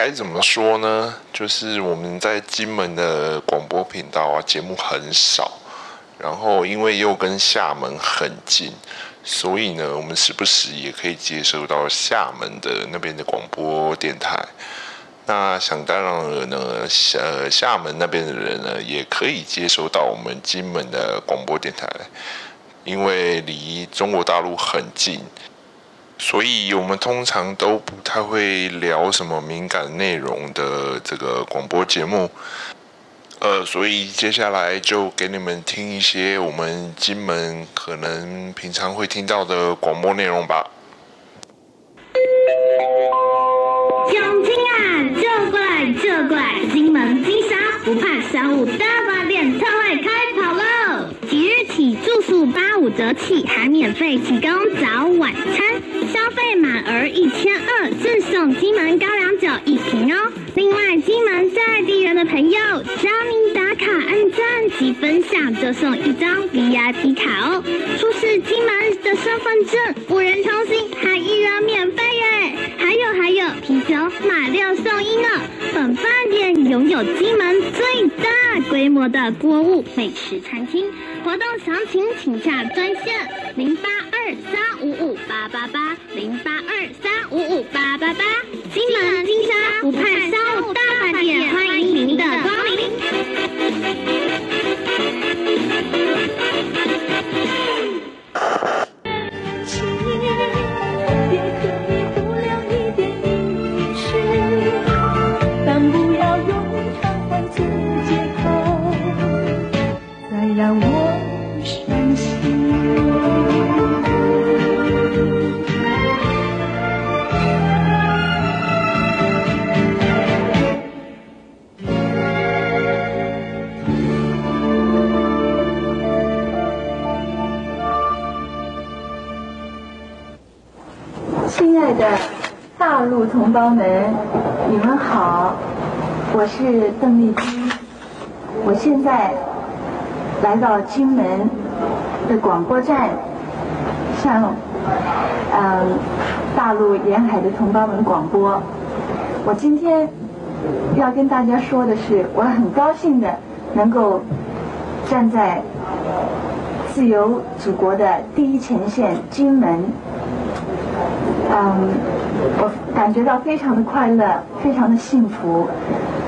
该怎么说呢？就是我们在金门的广播频道啊，节目很少，然后因为又跟厦门很近，所以呢，我们时不时也可以接收到厦门的那边的广播电台。那想当然了呢，呃，厦门那边的人呢，也可以接收到我们金门的广播电台，因为离中国大陆很近。所以我们通常都不太会聊什么敏感内容的这个广播节目，呃，所以接下来就给你们听一些我们金门可能平常会听到的广播内容吧。想听啊，就过来就过来，金门金沙不怕商务大发店特惠开跑喽！即日起住宿八五折起，还免费提供早晚餐。消费满额一千二，赠送金门高粱酒一瓶哦。另外，金门在地人的朋友，只要您打卡、按赞及分享，就送一张 VIP 卡哦。出示金门的身份证，五人同行还一人免费耶！还有还有，啤酒买六送一呢。本饭店拥有金门最大规模的锅物美食餐厅，活动详情请洽专线零八三五五八八八。零八二三五五八八八，金门金沙湖畔商务大饭店，欢迎您的光临。同胞们，你们好，我是邓丽君，我现在来到金门的广播站，向嗯大陆沿海的同胞们广播。我今天要跟大家说的是，我很高兴的能够站在自由祖国的第一前线金门，嗯。我感觉到非常的快乐，非常的幸福。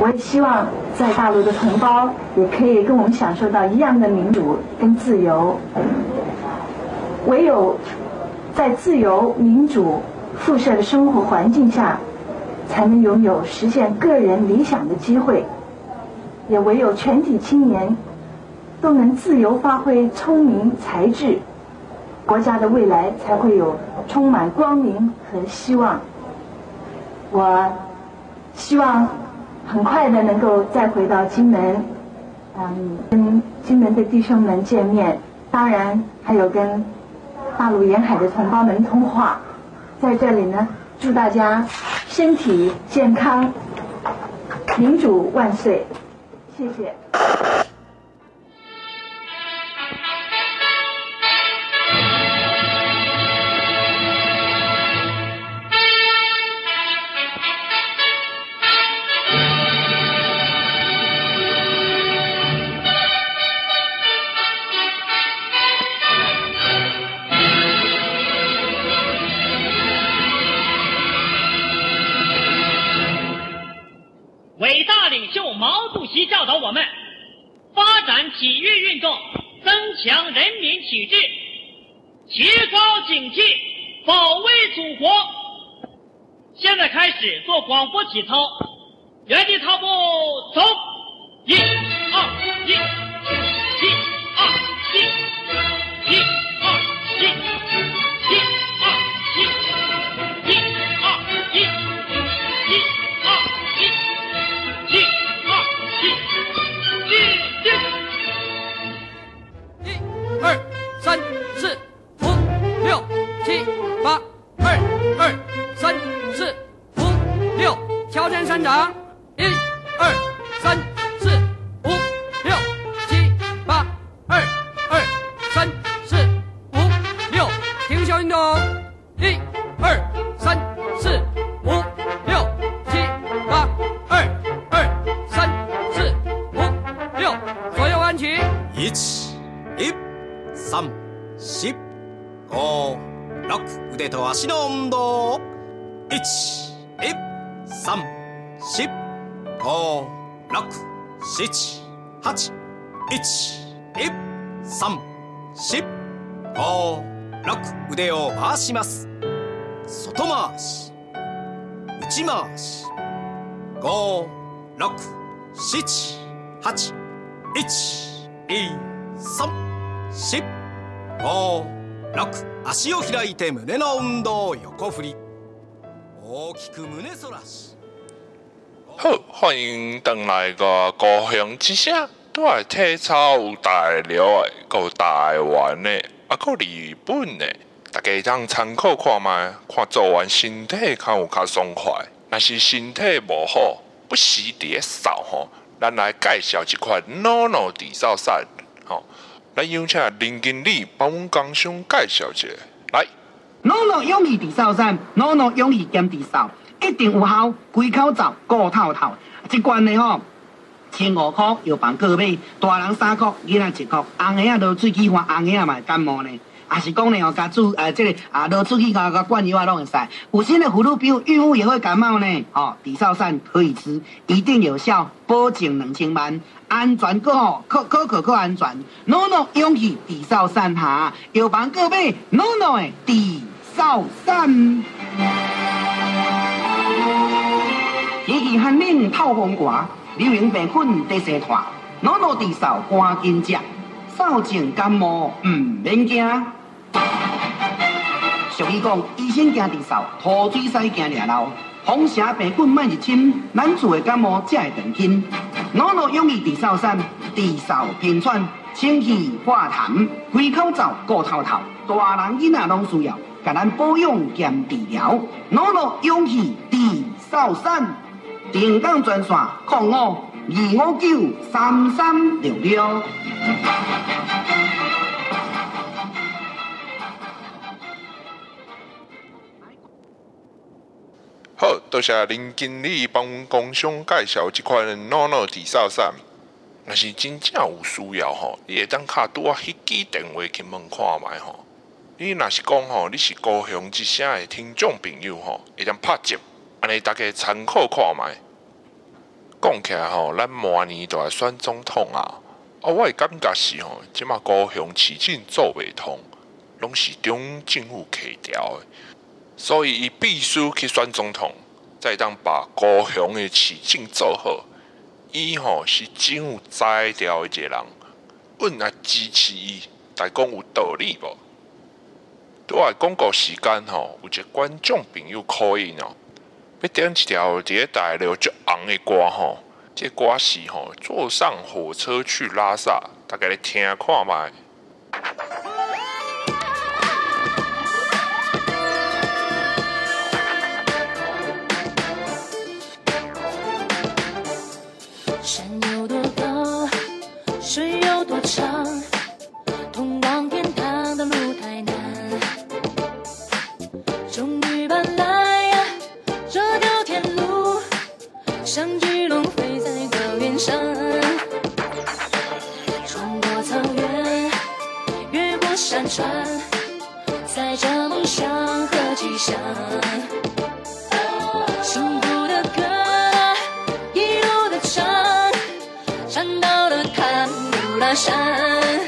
我也希望在大陆的同胞也可以跟我们享受到一样的民主跟自由。唯有在自由民主辐射的生活环境下，才能拥有实现个人理想的机会。也唯有全体青年都能自由发挥聪明才智，国家的未来才会有充满光明和希望。我希望很快的能够再回到金门，嗯，跟金门的弟兄们见面，当然还有跟大陆沿海的同胞们通话。在这里呢，祝大家身体健康，民主万岁！谢谢。毛主席教导我们发展体育运动增强人民体质提高警惕保卫祖国。现在开始做广播体操原地踏步走一长，一、二、三、四、五、六、七、八，二、二、三、四、五、六，停下运动，一、二、三、四、五、六、七、八，二、二、三、四、五、六，左右弯起，一、一、三、四、五、六、腕と足の運動、一、一、三。七五六七八一三七五六腕を回します。外回し。内回し。五、六、七、八。一、二、三、四、五、六。足を开いて胸の运动横振り。大きく胸反らし。好，欢迎登来个高雄之声，都系体操有大料的，有台湾的，啊，有日本的，大家当参考看卖，看做完身体较有较爽快。若是身体无好，不时伫扫吼，咱来介绍一款 NONO 底扫伞，吼，来邀请林经理帮阮工商介绍一下，来。NONO 勇气底扫伞，NONO 勇气兼底扫，一定有效，开口罩，顾透透。一罐的吼，千五块，药房各买，大人三块，囡仔一块。红个啊，落喙齿花，红个啊嘛感冒呢。也是讲呢哦，加注呃，这个啊，落喙齿甲甲灌药啊，拢会使。有新的葫芦标，孕妇也会感冒呢。哦，底扫伞可以吃，一定有效，保证两千万，安全个吼，可可可可安全。NONO 勇气底扫伞哈，药房各买 NONO 的底扫伞。寒冷透风寒，流行病菌得生团，NONO 底扫赶紧食，扫净感冒唔免惊。俗语讲，医生惊底扫，涂水师惊抓漏，风邪病菌莫入侵，咱厝的感冒才会断轻。NONO 勇气底扫伞，底扫平喘，清气化痰，开口罩顾透透，大人囡仔拢需要，甲咱保养兼治疗。NONO 勇气底扫伞，定岗专线零五二五九三三六六。好，多谢林经理帮阮工商介绍这款 NONO 底扫伞。若是真正有需要吼，你会当卡拄啊迄支电话去问看觅吼。你若是讲吼，你是高雄之声的听众朋友吼，会当拍接，安尼大家参考看觅。讲起来吼，咱明年就来选总统啊，啊，我的感觉是吼，即马高雄市政做袂通，拢是中央政府起调的。所以，伊必须去选总统，再当把高雄的市政做好。伊吼是政府在调的一个人，阮来支持伊，但讲有道理无？对外广告时间吼，有一个观众朋友可以哦，要点一条伫个大陆足红的歌吼，这、歌是吼坐上火车去拉萨，大家来听看卖。想。幸福的歌，一路的唱，唱到了坎路拉山。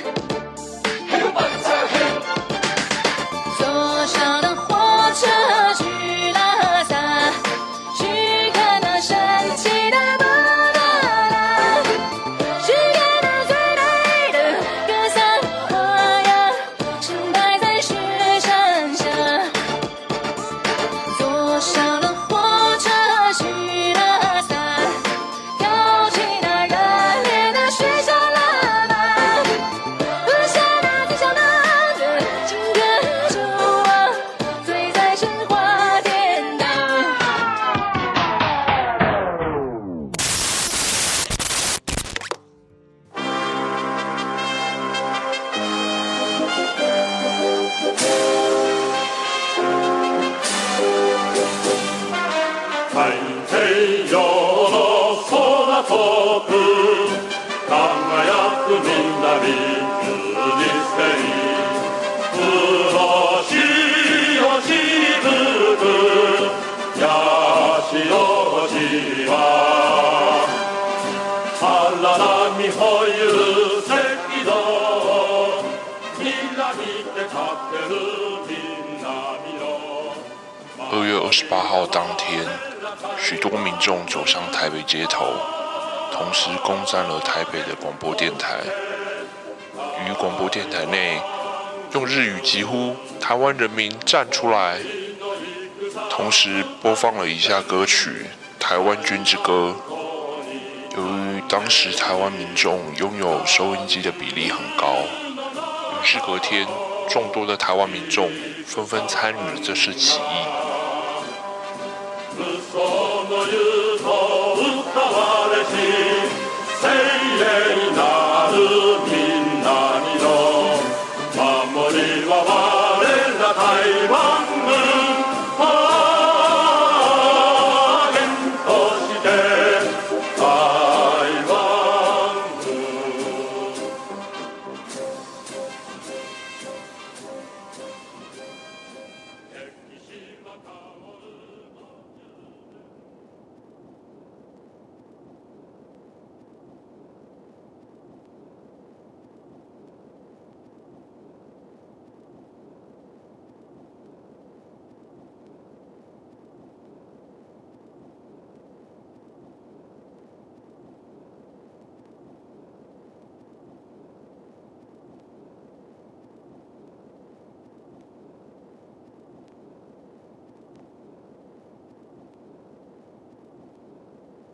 二月二十八号当天，许多民众走上台北街头，同时攻占了台北的广播电台。于广播电台内，用日语疾呼“台湾人民站出来”，同时播放了以下歌曲《台湾军之歌》。由于当时台湾民众拥有收音机的比例很高，于是隔天，众多的台湾民众纷纷参与了这次起义。歌われし精锐な